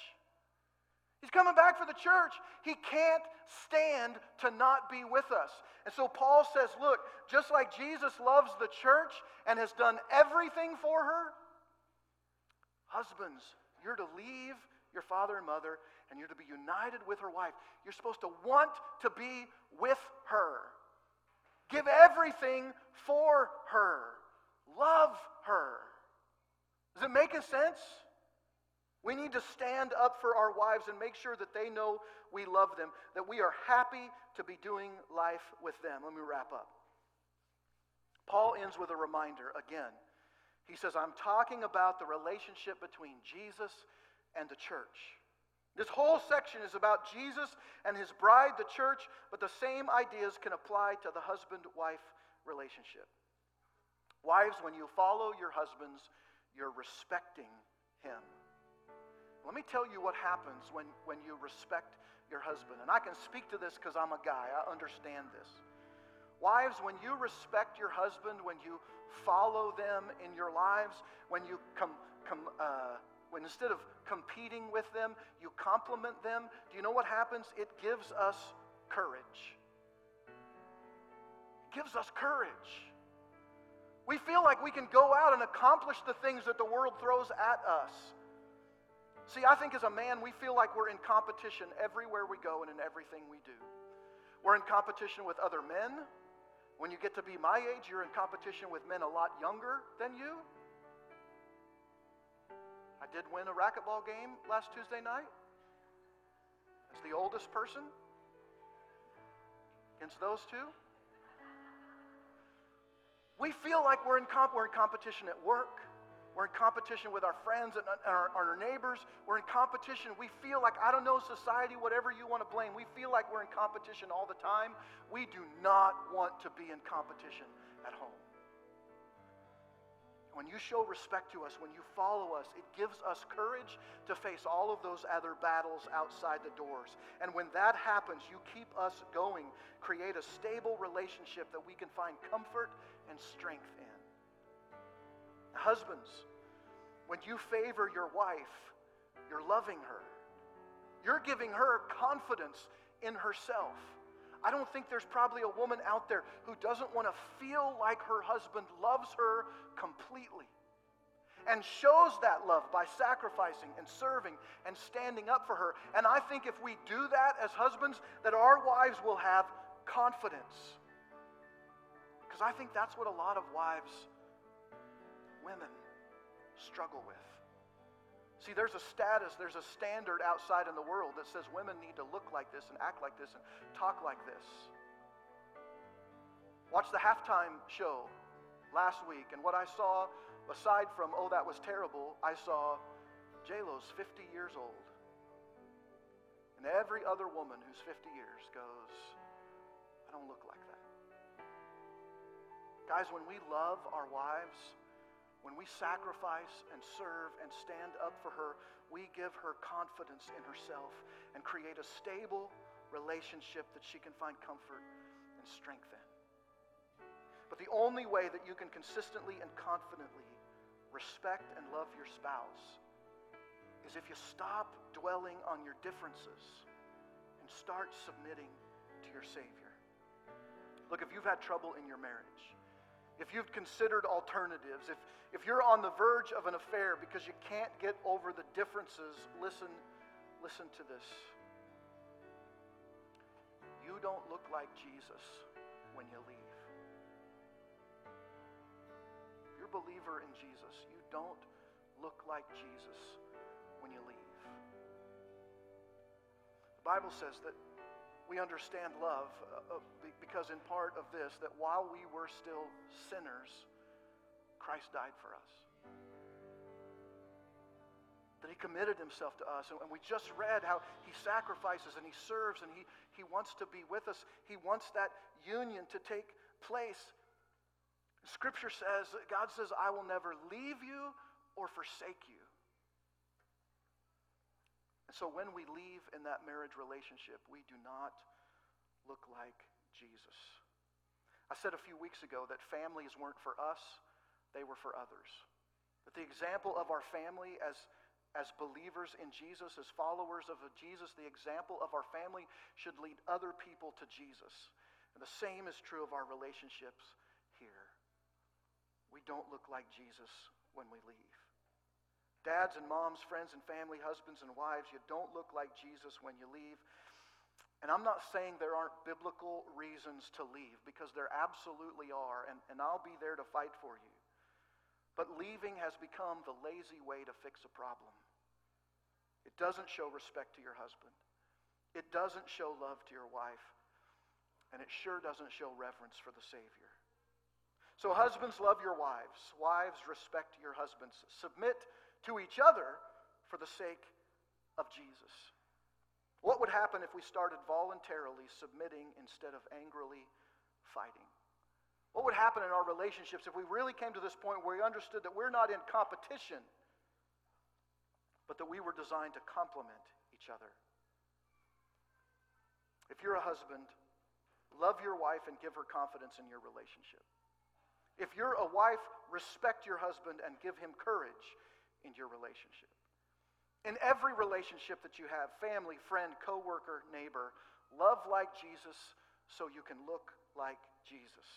He's coming back for the church. He can't stand to not be with us. And so Paul says, look, just like Jesus loves the church and has done everything for her, husbands, you're to leave your father and mother and you're to be united with her wife. You're supposed to want to be with her. Give everything for her. Love her. Does it making sense? We need to stand up for our wives and make sure that they know we love them, that we are happy to be doing life with them. Let me wrap up. Paul ends with a reminder again. He says, I'm talking about the relationship between Jesus and the church. This whole section is about Jesus and his bride, the church, but the same ideas can apply to the husband wife relationship. Wives, when you follow your husbands, you're respecting him. Let me tell you what happens when, when you respect your husband. And I can speak to this because I'm a guy, I understand this. Wives, when you respect your husband, when you follow them in your lives, when you come, come uh, when instead of competing with them, you compliment them, do you know what happens? It gives us courage. It gives us courage. We feel like we can go out and accomplish the things that the world throws at us. See, I think as a man, we feel like we're in competition everywhere we go and in everything we do. We're in competition with other men. When you get to be my age, you're in competition with men a lot younger than you. I did win a racquetball game last Tuesday night as the oldest person against those two. We feel like we're in, comp- we're in competition at work. We're in competition with our friends and our, our, neighbors. We're in competition. We feel like, I don't know, society, whatever you want to blame, we feel like we're in competition all the time. We do not want to be in competition at home. When you show respect to us, when you follow us, it gives us courage to face all of those other battles outside the doors. And when that happens, you keep us going, create a stable relationship that we can find comfort and strength in. Husbands, when you favor your wife, you're loving her. You're giving her confidence in herself. I don't think there's probably a woman out there who doesn't want to feel like her husband loves her completely and shows that love by sacrificing and serving and standing up for her. And I think if we do that as husbands, that our wives will have confidence. Because I think that's what a lot of wives women struggle with. See, there's a status, there's a standard outside in the world that says women need to look like this and act like this and talk like this. Watch the halftime show last week, and what I saw, aside from, oh, that was terrible, I saw J-Lo's 50 years old. And every other woman who's 50 years goes, I don't look like that. Guys, when we love our wives, when we sacrifice and serve and stand up for her, we give her confidence in herself and create a stable relationship that she can find comfort and strength in. But the only way that you can consistently and confidently respect and love your spouse is if you stop dwelling on your differences and start submitting to your Savior. Look, if you've had trouble in your marriage, if you've considered alternatives, if, if you're on the verge of an affair because you can't get over the differences, listen, listen to this. You don't look like Jesus when you leave. If you're a believer in Jesus, you don't look like Jesus when you leave. The Bible says that we understand love uh, uh because, in part of this, that while we were still sinners, Christ died for us. That he committed himself to us. And we just read how he sacrifices and he serves and he, he wants to be with us. He wants that union to take place. Scripture says, God says, I will never leave you or forsake you. So when we leave in that marriage relationship, we do not look like Jesus. I said a few weeks ago that families weren't for us, they were for others. That the example of our family as, as believers in Jesus, as followers of Jesus, the example of our family should lead other people to Jesus. And the same is true of our relationships here. We don't look like Jesus when we leave. Dads and moms, friends and family, husbands and wives, you don't look like Jesus when you leave. And I'm not saying there aren't biblical reasons to leave, because there absolutely are, and, and I'll be there to fight for you. But leaving has become the lazy way to fix a problem. It doesn't show respect to your husband, it doesn't show love to your wife, and it sure doesn't show reverence for the Savior. So, husbands, love your wives. Wives, respect your husbands. Submit to each other for the sake of Jesus. What would happen if we started voluntarily submitting instead of angrily fighting? What would happen in our relationships if we really came to this point where we understood that we're not in competition, but that we were designed to complement each other? If you're a husband, love your wife and give her confidence in your relationship. If you're a wife, respect your husband and give him courage in your relationship. In every relationship that you have family, friend, coworker, neighbor love like Jesus so you can look like Jesus.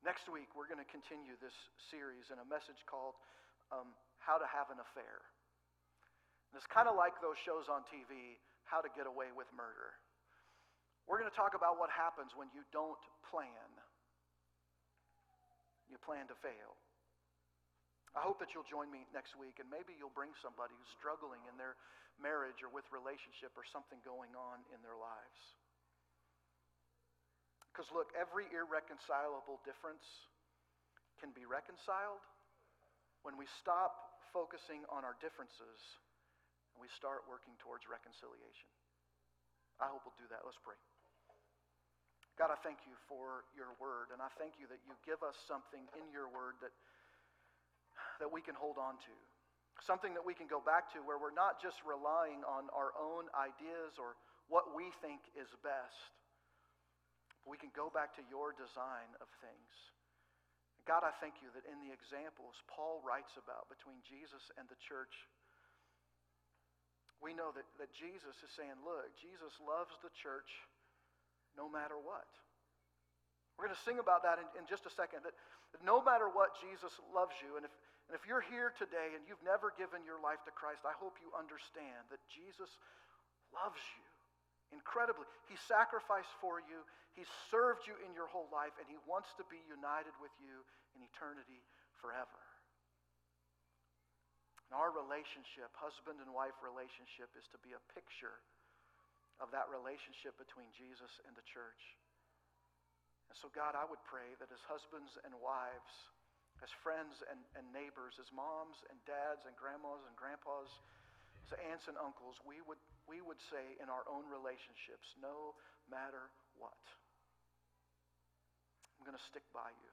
Next week, we're going to continue this series in a message called um, How to Have an Affair. And it's kind of like those shows on TV, How to Get Away with Murder. We're going to talk about what happens when you don't plan, you plan to fail. I hope that you'll join me next week, and maybe you'll bring somebody who's struggling in their marriage or with relationship or something going on in their lives. Because look, every irreconcilable difference can be reconciled when we stop focusing on our differences and we start working towards reconciliation. I hope we'll do that. Let's pray. God, I thank you for your word, and I thank you that you give us something in your word that that we can hold on to. Something that we can go back to where we're not just relying on our own ideas or what we think is best. We can go back to your design of things. God, I thank you that in the examples Paul writes about between Jesus and the church, we know that, that Jesus is saying, look, Jesus loves the church no matter what. We're going to sing about that in, in just a second. That, that no matter what, Jesus loves you. And if, and if you're here today and you've never given your life to Christ, I hope you understand that Jesus loves you incredibly. He sacrificed for you, He served you in your whole life, and He wants to be united with you in eternity forever. And our relationship, husband and wife relationship, is to be a picture of that relationship between Jesus and the church. And so, God, I would pray that as husbands and wives, as friends and, and neighbors, as moms and dads and grandmas and grandpas, as aunts and uncles, we would, we would say in our own relationships, no matter what, I'm going to stick by you.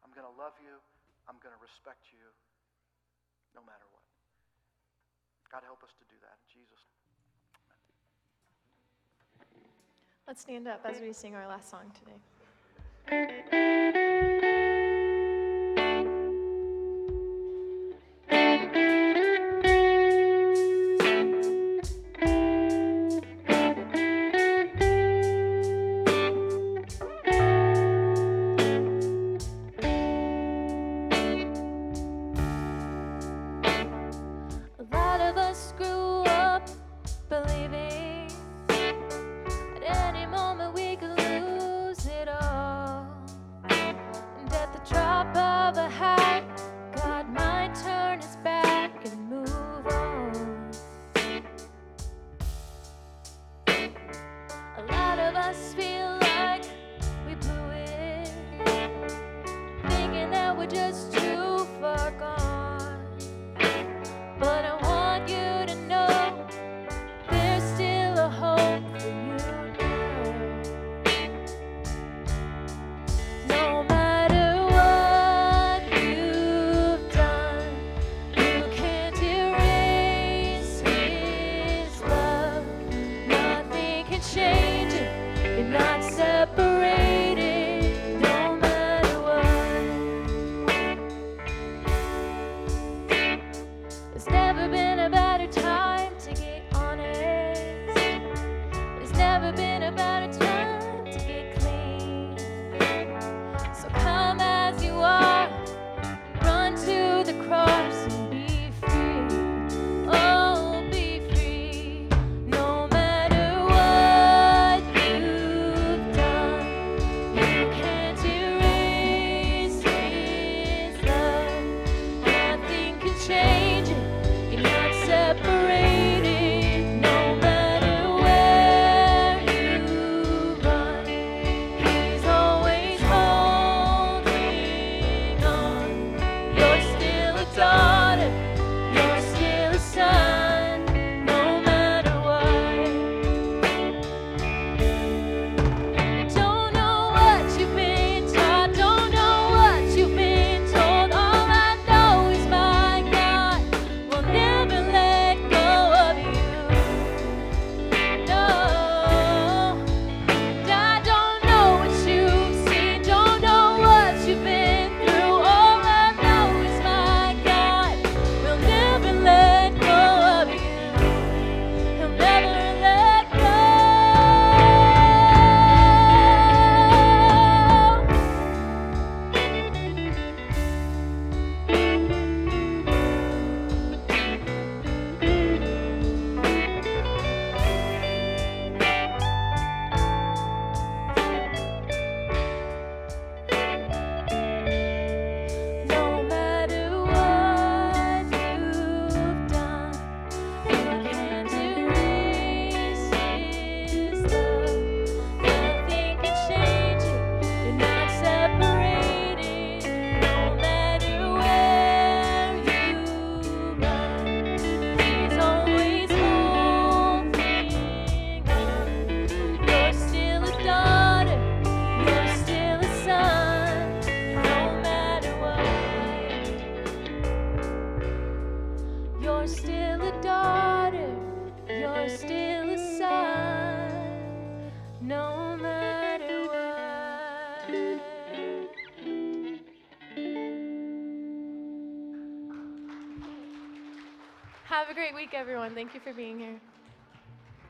I'm going to love you. I'm going to respect you no matter what. God, help us to do that in Jesus'. Let's stand up as we sing our last song today. Everyone. Thank you.